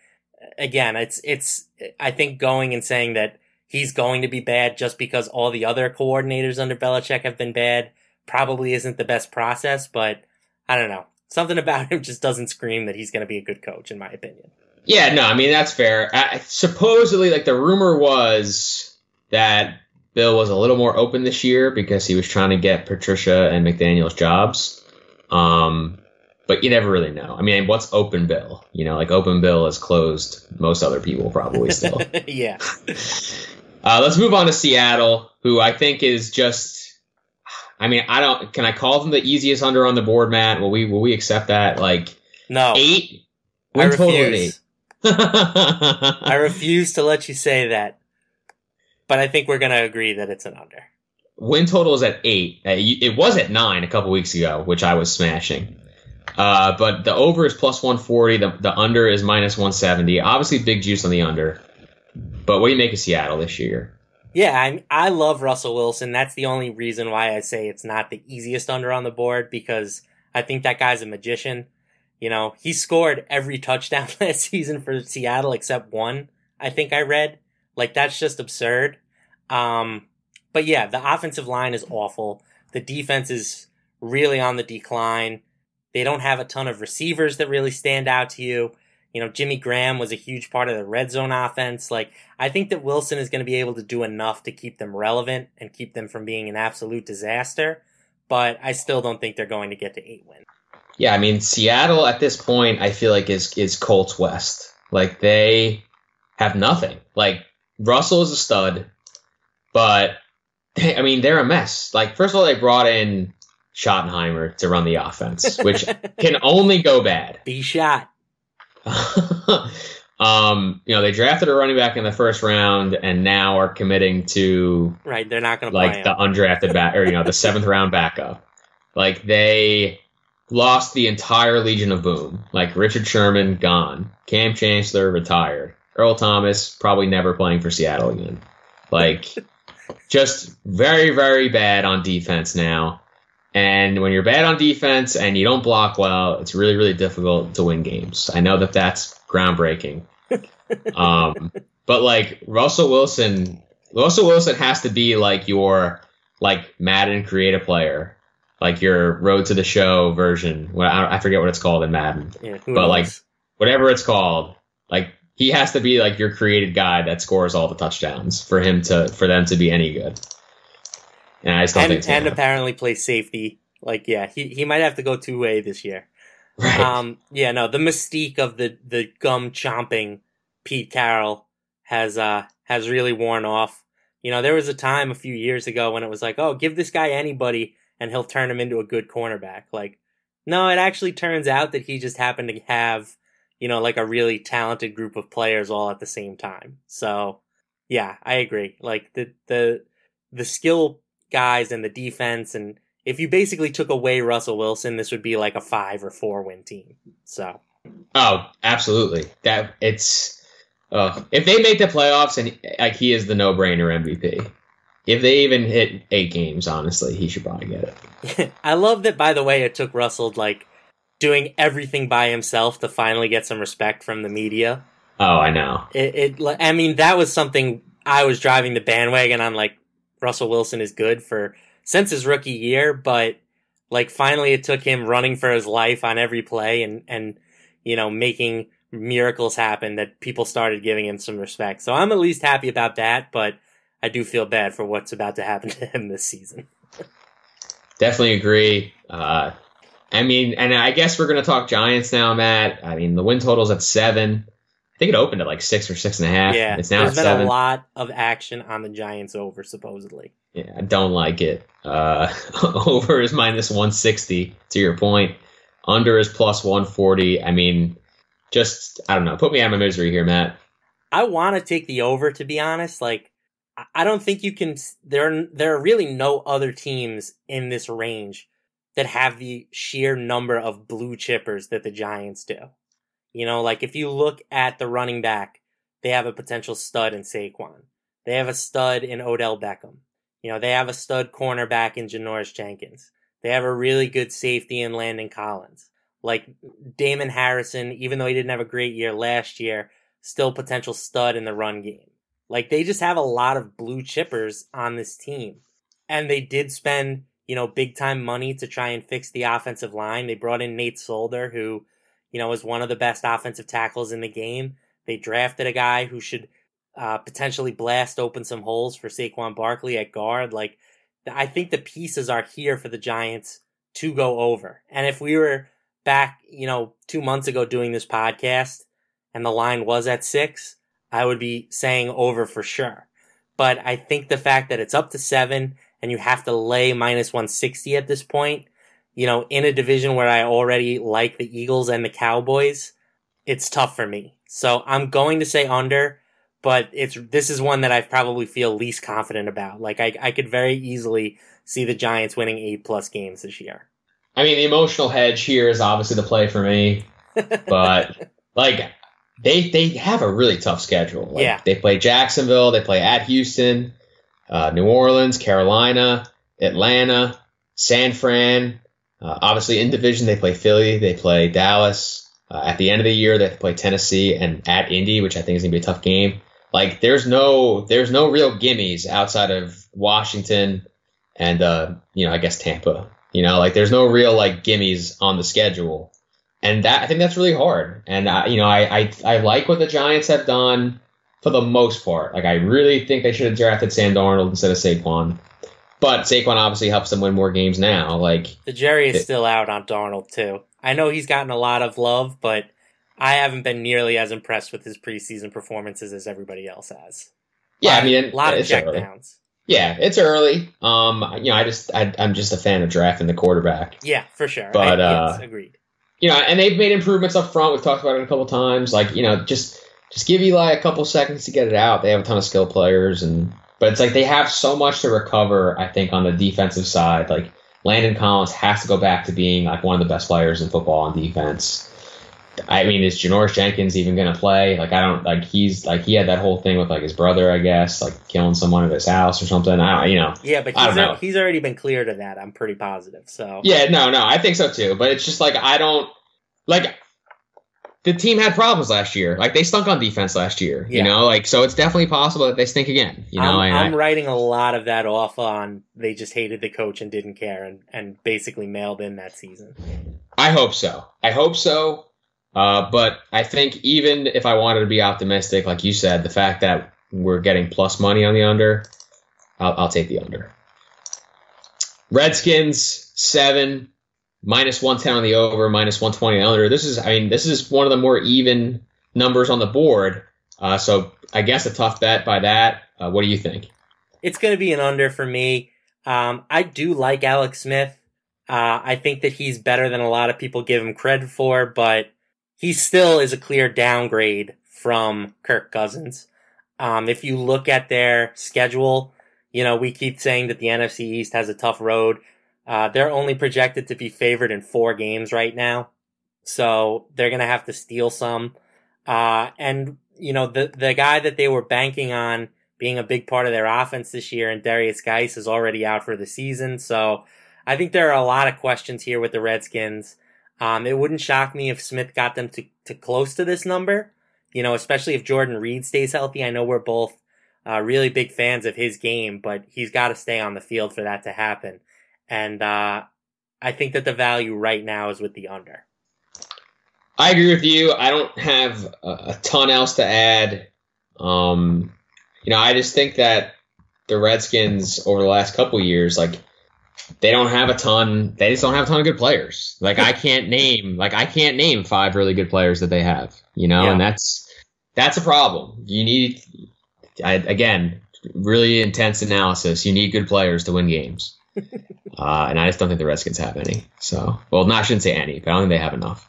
again, it's it's I think going and saying that he's going to be bad just because all the other coordinators under Belichick have been bad probably isn't the best process, but I don't know. Something about *laughs* him just doesn't scream that he's going to be a good coach, in my opinion. Yeah, no, I mean that's fair. I, supposedly, like the rumor was that Bill was a little more open this year because he was trying to get Patricia and McDaniel's jobs. Um, but you never really know. I mean, what's open bill? You know, like open bill is closed. Most other people probably still. *laughs* yeah. *laughs* Uh, let's move on to Seattle, who I think is just. I mean, I don't. Can I call them the easiest under on the board, Matt? Will we? Will we accept that? Like no eight. I refuse. I *laughs* refuse to let you say that. But I think we're going to agree that it's an under. Win total is at eight. Uh, it was at nine a couple weeks ago, which I was smashing. Uh, but the over is plus 140. The, the under is minus 170. Obviously, big juice on the under. But what do you make of Seattle this year? Yeah, I, I love Russell Wilson. That's the only reason why I say it's not the easiest under on the board because I think that guy's a magician. You know, he scored every touchdown *laughs* last season for Seattle except one, I think I read. Like, that's just absurd. Um, but yeah, the offensive line is awful. The defense is really on the decline. They don't have a ton of receivers that really stand out to you. You know, Jimmy Graham was a huge part of the red zone offense. Like, I think that Wilson is going to be able to do enough to keep them relevant and keep them from being an absolute disaster. But I still don't think they're going to get to eight wins. Yeah, I mean, Seattle at this point, I feel like is is Colts West. Like they have nothing. Like Russell is a stud, but they, *laughs* I mean, they're a mess. Like first of all, they brought in Schottenheimer to run the offense, which *laughs* can only go bad. Be shot. *laughs* um, you know, they drafted a running back in the first round and now are committing to right. They're not going to like the undrafted back or you know the seventh round backup. Like they lost the entire Legion of Boom. Like Richard Sherman gone, Kam Chancellor retired, Earl Thomas probably never playing for Seattle again. Like *laughs* just very very bad on defense now. And when you're bad on defense and you don't block well, it's really, really difficult to win games. I know that that's groundbreaking. *laughs* um, but like Russell Wilson, Russell Wilson has to be like your like Madden creative player, like your Road to the Show version. Well, I, I forget what it's called in Madden, yeah, but knows? like whatever it's called, like he has to be like your created guy that scores all the touchdowns for him to for them to be any good. And I just don't and, think. And apparently play safety. Like, yeah, he, he might have to go two way this year. Right. Um, yeah, no, the mystique of the, the gum chomping Pete Carroll has, uh, has really worn off. You know, there was a time a few years ago when it was like, oh, give this guy anybody and he'll turn him into a good cornerback. Like, no, it actually turns out that he just happened to have, you know, like a really talented group of players all at the same time. So, yeah, I agree. Like the the the skill guys and the defense and if you basically took away Russell Wilson, this would be like a 5 or 4 win team. So, Oh, absolutely. That it's uh, if they make the playoffs and like he is the no-brainer MVP. If they even hit eight games, honestly, he should probably get it. *laughs* I love that. By the way, it took Russell like doing everything by himself to finally get some respect from the media. Oh, I know. It, it I mean, that was something I was driving the bandwagon on. Like Russell Wilson is good for since his rookie year, but like finally it took him running for his life on every play and and you know making miracles happen that people started giving him some respect. So I'm at least happy about that, but I do feel bad for what's about to happen *laughs* to him this season. Definitely agree. Uh, I mean, and I guess we're going to talk Giants now, Matt. I mean, the win total's at seven. I think it opened at like six or six and a half. Yeah, it's now there's at been seven. a lot of action on the Giants over supposedly. Yeah, I don't like it. Uh, *laughs* over is minus 160, to your point. Under is plus 140. I mean, just, I don't know. Put me out of my misery here, Matt. I want to take the over to be honest. Like, I- don't think you can. There, are, there are really no other teams in this range that have the sheer number of blue chippers that the Giants do. You know, like if you look at the running back, they have a potential stud in Saquon. They have a stud in Odell Beckham. You know, they have a stud cornerback in Janoris Jenkins. They have a really good safety in Landon Collins. Like Damon Harrison, even though he didn't have a great year last year, still potential stud in the run game. Like they just have a lot of blue chippers on this team. And they did spend, you know, big time money to try and fix the offensive line. They brought in Nate Solder, who, you know, is one of the best offensive tackles in the game. They drafted a guy who should uh, potentially blast open some holes for Saquon Barkley at guard. Like, I think the pieces are here for the Giants to go over. And if we were back, you know, two months ago doing this podcast and the line was at six, I would be saying over for sure. But I think the fact that it's up to seven and you have to lay minus 160 at this point, you know, in a division where I already like the Eagles and the Cowboys, it's tough for me. So I'm going to say under, but it's this is one that I probably feel least confident about. Like I, I could very easily see the Giants winning eight plus games this year. I mean, the emotional hedge here is obviously the play for me, *laughs* but like they they have a really tough schedule. Like, Yeah. they play Jacksonville, they play at Houston, uh, New Orleans, Carolina, Atlanta, San Fran. Uh, obviously, in division they play Philly, they play Dallas. Uh, at the end of the year, they to play Tennessee and at Indy, which I think is gonna be a tough game. Like there's no there's no real gimmies outside of Washington and uh, you know I guess Tampa. You know, like there's no real like gimmies on the schedule, and that I think that's really hard. And I, you know, I, I I like what the Giants have done for the most part. Like I really think they should have drafted Sam Darnold instead of Saquon, but Saquon obviously helps them win more games now. Like The jury is It- still out on Darnold too. I know he's gotten a lot of love, but I haven't been nearly as impressed with his preseason performances as everybody else has. yeah, I mean, a lot of checkdowns. Yeah, it's early. Um, you know, I just I, I'm just a fan of drafting the quarterback. Yeah, for sure. But, I, uh, yes, agreed. you know, and they've made improvements up front. We've talked about it a couple times. Like, you know, just just give Eli a couple seconds to get it out. They have a ton of skill players, and but it's like they have so much to recover. I think on the defensive side, like Landon Collins has to go back to being like one of the best players in football on defense. I mean, is Janoris Jenkins even going to play? Like, I don't like he's like he had that whole thing with like his brother, I guess, like killing someone at his house or something. I don't, you know. Yeah, but I don't know. he's already been cleared of that. I'm pretty positive. So Yeah, no, no, I think so too. But it's just like I don't like the team had problems last year. Like they stunk on defense last year. Yeah. You know, like so it's definitely possible that they stink again. You know, I'm, I- I'm writing a lot of that off on they just hated the coach and didn't care and, and basically mailed in that season. I hope so. I hope so. Uh, but I think even if I wanted to be optimistic, like you said, the fact that we're getting plus money on the under, I'll, I'll take the under. Redskins seven, minus one ten on the over, minus one twenty on the under. This is, I mean, this is one of the more even numbers on the board. Uh, so I guess a tough bet by that. Uh, what do you think? it's going to be an under for me. Um, I do like Alex Smith. Uh, I think that he's better than a lot of people give him credit for, but he still is a clear downgrade from Kirk Cousins. Um, if you look at their schedule, you know, we keep saying that the NFC East has a tough road. Uh, they're only projected to be favored in four games right now. So they're going to have to steal some. Uh, and, you know, the, the guy that they were banking on being a big part of their offense this year and Derrius Guice is already out for the season. So I think there are a lot of questions here with the Redskins. Um, it wouldn't shock me if Smith got them to, to close to this number you know, especially if Jordan Reed stays healthy. I know we're both uh, really big fans of his game, but he's got to stay on the field for that to happen. And uh, I think that the value right now is with the under. I agree with you. I don't have a, a ton else to add. Um, you know, I just think that the Redskins over the last couple years, like they don't have a ton. They just don't have a ton of good players. Like I can't name, like I can't name five really good players that they have. You know, yeah. and that's that's a problem. You need, I, again, really intense analysis. You need good players to win games, uh, and I just don't think the Redskins have any. So, well, not I shouldn't say any, but I don't think they have enough.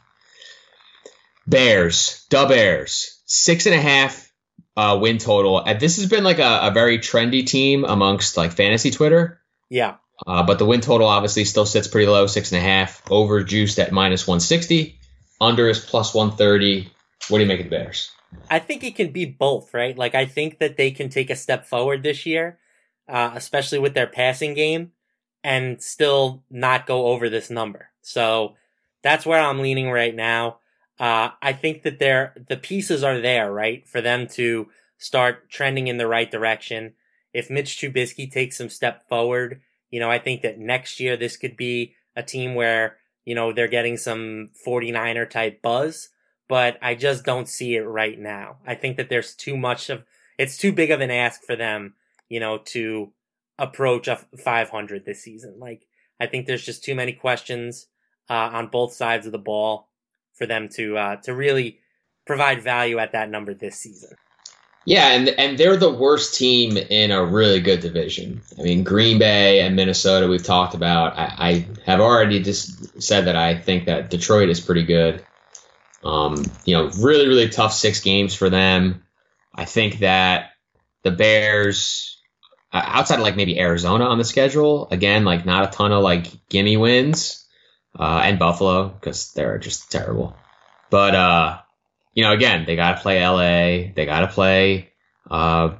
Bears, the Bears, six and a half uh, win total. And this has been like a, a very trendy team amongst like fantasy Twitter. Yeah. Uh, but the win total obviously still sits pretty low, six and a half. Over juiced at minus 160. Under is plus 130. What do you make of the Bears? I think it can be both, right? Like, I think that they can take a step forward this year, uh, especially with their passing game, and still not go over this number. So that's where I'm leaning right now. Uh, I think that they're, the pieces are there, right? For them to start trending in the right direction. If Mitch Trubisky takes some step forward, you know, I think that next year this could be a team where, you know, they're getting some 49er type buzz, but I just don't see it right now. I think that there's too much of, it's too big of an ask for them, you know, to approach a 500 this season. Like, I think there's just too many questions, uh, on both sides of the ball for them to, uh, to really provide value at that number this season. Yeah, and and they're the worst team in a really good division. I mean, Green Bay and Minnesota we've talked about. I, I have already just said that I think that Detroit is pretty good. Um, you know, really really tough six games for them. I think that the Bears, uh, outside of like maybe Arizona on the schedule, again like not a ton of like gimme wins, uh, and Buffalo because they're just terrible. But uh, you know, again, they got to play LA. They got to play, uh,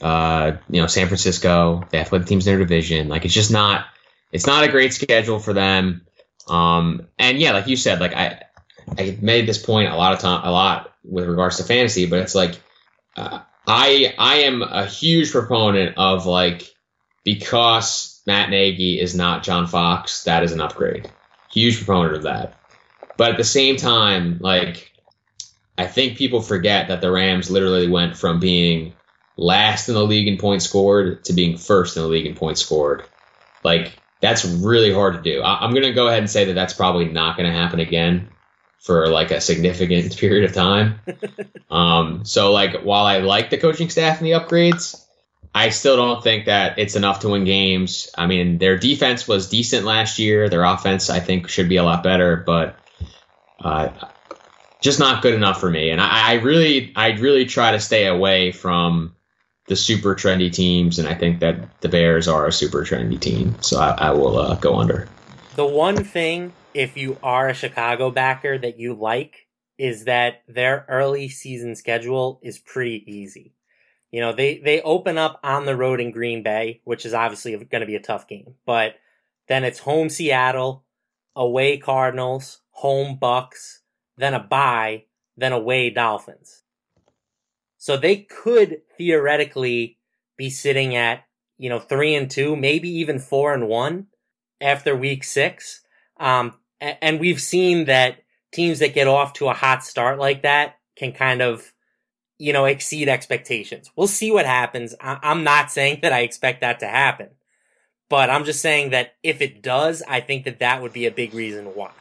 uh, you know, San Francisco. They have to play the teams in their division. Like, it's just not, it's not a great schedule for them. Um, and yeah, like you said, like I, I made this point a lot of time, a lot with regards to fantasy, but it's like, uh, I, I am a huge proponent of like, because Matt Nagy is not John Fox, that is an upgrade. Huge proponent of that. But at the same time, like, I think people forget that the Rams literally went from being last in the league in points scored to being first in the league in points scored. Like that's really hard to do. I- am going to go ahead and say that that's probably not going to happen again for like a significant *laughs* period of time. *laughs* um, so like while I like the coaching staff and the upgrades, I still don't think that it's enough to win games. I mean, their defense was decent last year. Their offense, I think, should be a lot better, but uh, just not good enough for me. And I, I really, I really try to stay away from the super trendy teams, and I think that the Bears are a super trendy team. So I, I will uh, go under. The one thing, if you are a Chicago backer, that you like is that their early season schedule is pretty easy. You know, they, they open up on the road in Green Bay, which is obviously going to be a tough game, but then it's home Seattle, away Cardinals, home Bucks, then a bye, then away Dolphins. So they could theoretically be sitting at, you know, three and two, maybe even four and one after week six. Um, and we've seen that teams that get off to a hot start like that can kind of, you know, exceed expectations. We'll see what happens. I'm not saying that I expect that to happen, but I'm just saying that if it does, I think that that would be a big reason why.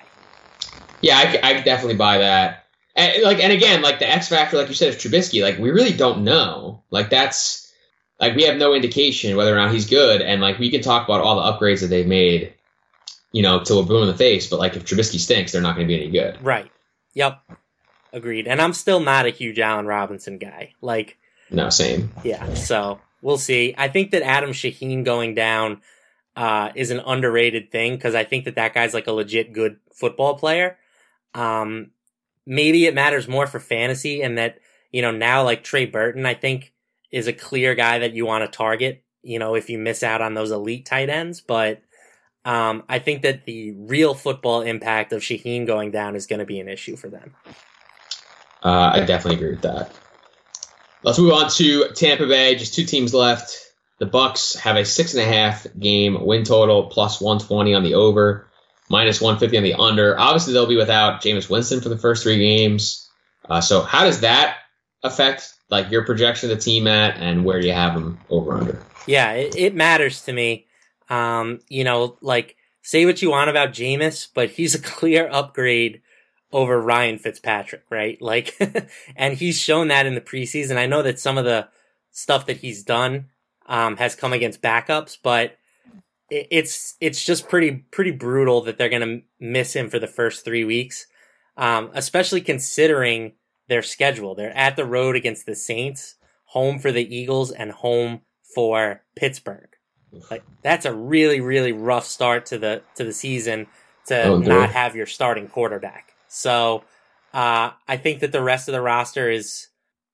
Yeah, I, I definitely buy that. And like, and again, like the X factor, like you said, is Trubisky. Like, we really don't know. Like, that's like we have no indication whether or not he's good. And like we can talk about all the upgrades that they've made, you know, till we're blue in the face. But like if Trubisky stinks, they're not going to be any good. Right. Yep. Agreed. And I'm still not a huge Allen Robinson guy. Like, No, same. yeah. So we'll see. I think that Adam Shaheen going down uh, is an underrated thing because I think that that guy's like a legit good football player. Um, maybe it matters more for fantasy and that you know now like Trey Burton, I think is a clear guy that you want to target. You know, if you miss out on those elite tight ends, but um, I think that the real football impact of Shaheen going down is going to be an issue for them. Uh, I definitely agree with that. Let's move on to Tampa Bay. Just two teams left. The Bucks have a six and a half game win total, plus 120 on the over, minus 150 on the under. Obviously, they'll be without Jameis Winston for the first three games. Uh, so, how does that affect like your projection of the team at, and where do you have them over under? Yeah, it, it matters to me. Um, you know, like say what you want about Jameis, but he's a *laughs* clear upgrade over Ryan Fitzpatrick, right? Like, *laughs* and he's shown that in the preseason. I know that some of the stuff that he's done um, has come against backups, but it's it's just pretty pretty brutal that they're going to miss him for the first three weeks, um, especially considering their schedule. They're at the road against the Saints, home for the Eagles, and home for Pittsburgh. Like that's a really really rough start to the to the season to Oh, not have your starting quarterback. So uh, I think that the rest of the roster is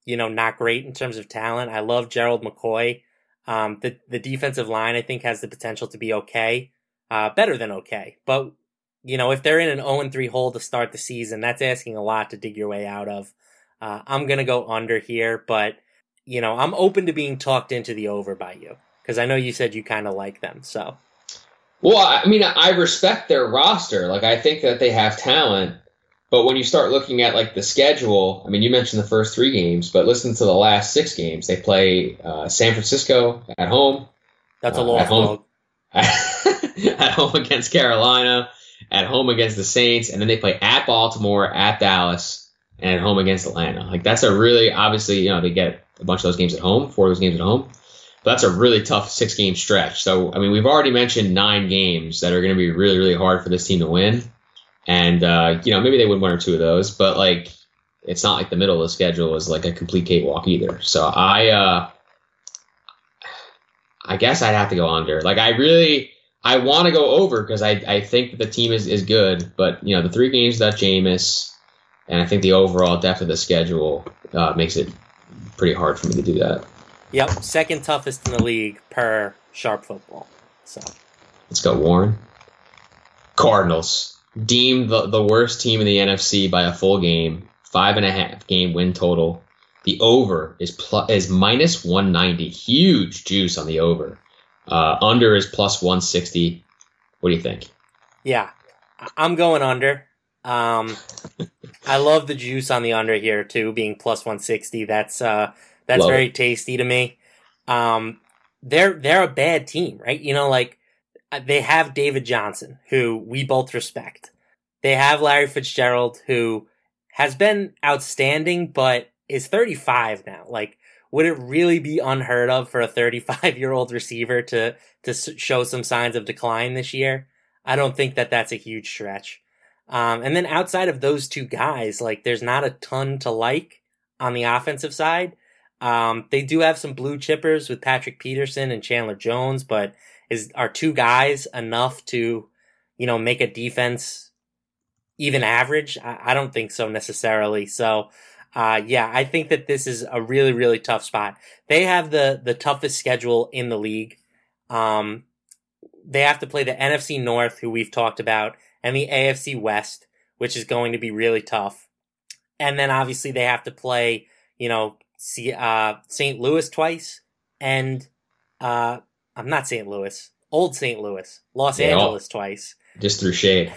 you know not great in terms of talent. I love Gerald McCoy. Um, the the defensive line I think has the potential to be okay, uh, better than okay. But you know if they're in an 0 3 hole to start the season, that's asking a lot to dig your way out of. Uh, I'm gonna go under here, but you know I'm open to being talked into the over by you because I know you said you kind of like them. So Well, I mean, I respect their roster. Like, I think that they have talent. But when you start looking at like the schedule, I mean, you mentioned the first three games, but listen to the last six games. They play uh, San Francisco at home, that's a Uh, at home. *laughs* at home against Carolina, at home against the Saints, and then they play at Baltimore, at Dallas, and at home against Atlanta. Like that's a really obviously you know they get a bunch of those games at home, four of those games at home. That's a really tough six game stretch. So I mean we've already mentioned nine games that are going to be really really hard for this team to win, and uh, you know maybe they would win one or two of those, but like it's not like the middle of the schedule is like a complete cakewalk either. So I. uh I guess I'd have to go under. Like I really, I want to go over because I, I think that the team is, is good, but you know the three games that Jameis, and I think the overall depth of the schedule uh, makes it pretty hard for me to do that. Yep, second toughest in the league per sharp football. So Let's go Warren. Cardinals deemed the, the worst team in the NFC by a full game, five and a half game win total. The over is plus is minus one ninety, huge juice on the over. Uh, under is plus one sixty. What do you think? yeah, I'm going under. Um, I love the juice on the under here too, being plus 160. That's uh, that's Love very tasty to me. Um, they're they're a bad team, right? You know, like uh, they have David Johnson, who we both respect. They have Larry Fitzgerald, who has been outstanding, but is 35 now. Like, would it really be unheard of for a 35 year old receiver to to show some signs of decline this year? I don't think that that's a huge stretch. Um, and then outside of those two guys, like there's not a ton to like on the offensive side. Um, they do have some blue chippers with Patrick Peterson and Chandler Jones, but is are two guys enough to, you know, make a defense even average? I, I don't think so necessarily. So, uh, yeah, I think that this is a really, really tough spot. They have the the toughest schedule in the league. Um, they have to play the NFC North, who we've talked about, and the AFC West, which is going to be really tough. And then obviously they have to play, you know, uh, St. Louis twice, and uh, I'm not St. Louis, Old St. Louis, Los Yeah. Angeles twice. Just through shade.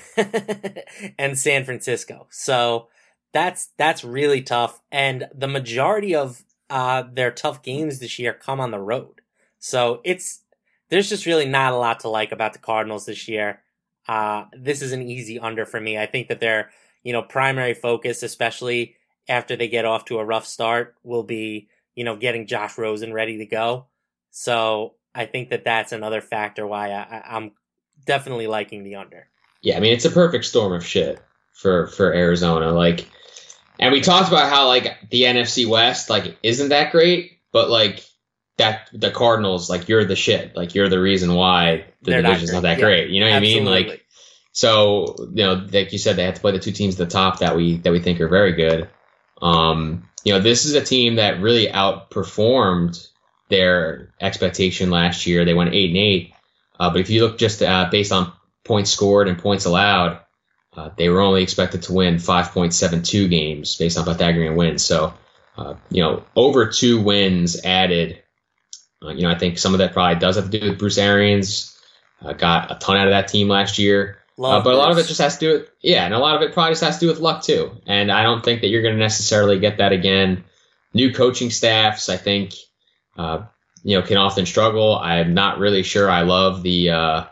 *laughs* and San Francisco. So that's that's really tough. And the majority of uh, their tough games this year come on the road. So it's there's just really not a lot to like about the Cardinals this year. Uh, this is an easy under for me. I think that their you know primary focus, especially after they get off to a rough start, will be you know getting Josh Rosen ready to go. So I think that that's another factor why I, I'm definitely liking the under. Yeah, I mean it's a perfect storm of shit for for Arizona. Like, and we talked about how like the NFC West like isn't that great, but like that the Cardinals like you're the shit. Like you're the reason why the They're division's not, great. that Yeah, great. You know what I mean? Like so you know like you said they have to play the two teams at the top that we that we think are very good. Um, you know this is a team that really outperformed their expectation last year. They went eight and eight. Uh, but if you look just uh, based on points scored and points allowed, uh, they were only expected to win 5.72 games based on Pythagorean wins. So, uh, you know, over two wins added. Uh, you know, I think some of that probably does have to do with Bruce Arians. Uh, got a ton out of that team last year. Uh, but a lot of it just has to do with, yeah, and a lot of it probably just has to do with luck too. And I don't think that you're going to necessarily get that again. New coaching staffs, I think, uh, you know, can often struggle. I'm not really sure I love the, uh,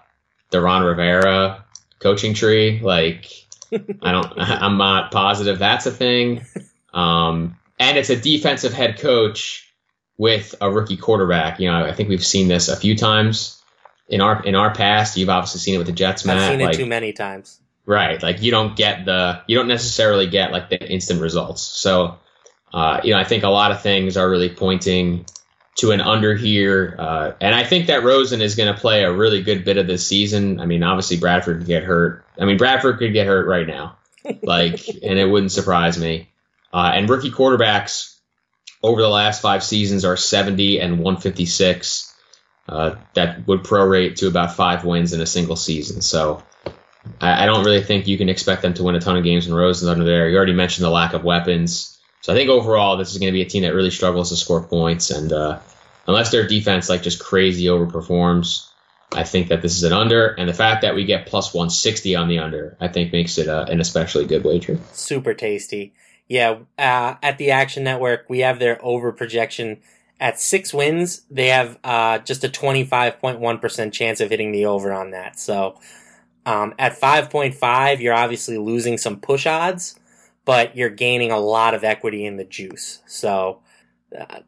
the Ron Rivera coaching tree. Like, *laughs* I don't, *laughs* I'm not positive that's a thing. Um, and it's a defensive head coach with a rookie quarterback. You know, I think we've seen this a few times in our in our past. You've obviously seen it with the Jets, Matt. I've seen it like, too many times. Right. Like you don't get the you don't necessarily get like the instant results. So uh, you know, I think a lot of things are really pointing to an under here. Uh, and I think that Rosen is going to play a really good bit of this season. I mean, obviously Bradford could get hurt. I mean, Bradford could get hurt right now. Like, *laughs* and it wouldn't surprise me. Uh, and rookie quarterbacks over the last five seasons are 70 and 156. Uh, that would prorate to about five wins in a single season. So, I, I don't really think you can expect them to win a ton of games when Rosen's under there. You already mentioned the lack of weapons. So I think overall this is going to be a team that really struggles to score points, and uh, unless their defense like just crazy overperforms, I think that this is an under. And the fact that we get plus 160 on the under, I think makes it uh, an especially good wager. Super tasty. Yeah, uh, at the Action Network, we have their over projection at six wins. They have uh, just a 25.1% chance of hitting the over on that. So um, at 5.5, you're obviously losing some push odds, but you're gaining a lot of equity in the juice. So uh,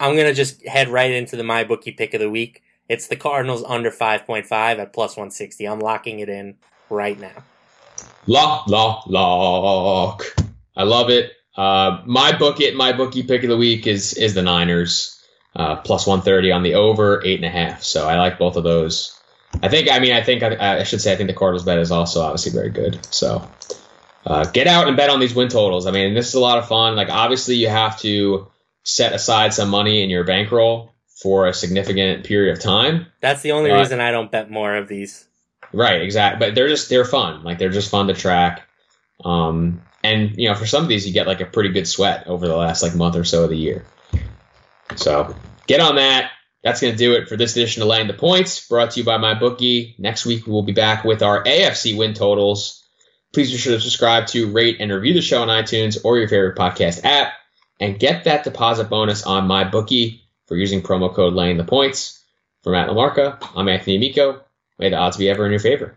I'm going to just head right into the My Bookie pick of the week. It's the Cardinals under 5.5 at plus 160. I'm locking it in right now. Lock, lock, lock. I love it. Uh, my book it, my bookie pick of the week is is the Niners, uh, plus one thirty on the over eight and a half. So I like both of those. I think. I mean, I think I, I should say I think the Cardinals bet is also obviously very good. So uh, get out and bet on these win totals. I mean, this is a lot of fun. Like obviously you have to set aside some money in your bankroll for a significant period of time. That's the only Uh, reason I don't bet more of these. Right, exactly. But they're just they're fun. Like they're just fun to track. Um, and you know, for some of these, you get like a pretty good sweat over the last like month or so of the year. So get on that. That's going to do it for this edition of Laying the Points, brought to you by my bookie. Next week we will be back with our AFC win totals. Please be sure to subscribe to, rate, and review the show on iTunes or your favorite podcast app, and get that deposit bonus on my bookie for using promo code Laying the Points. For Matt LaMarca, I'm Anthony Amico. May the odds be ever in your favor.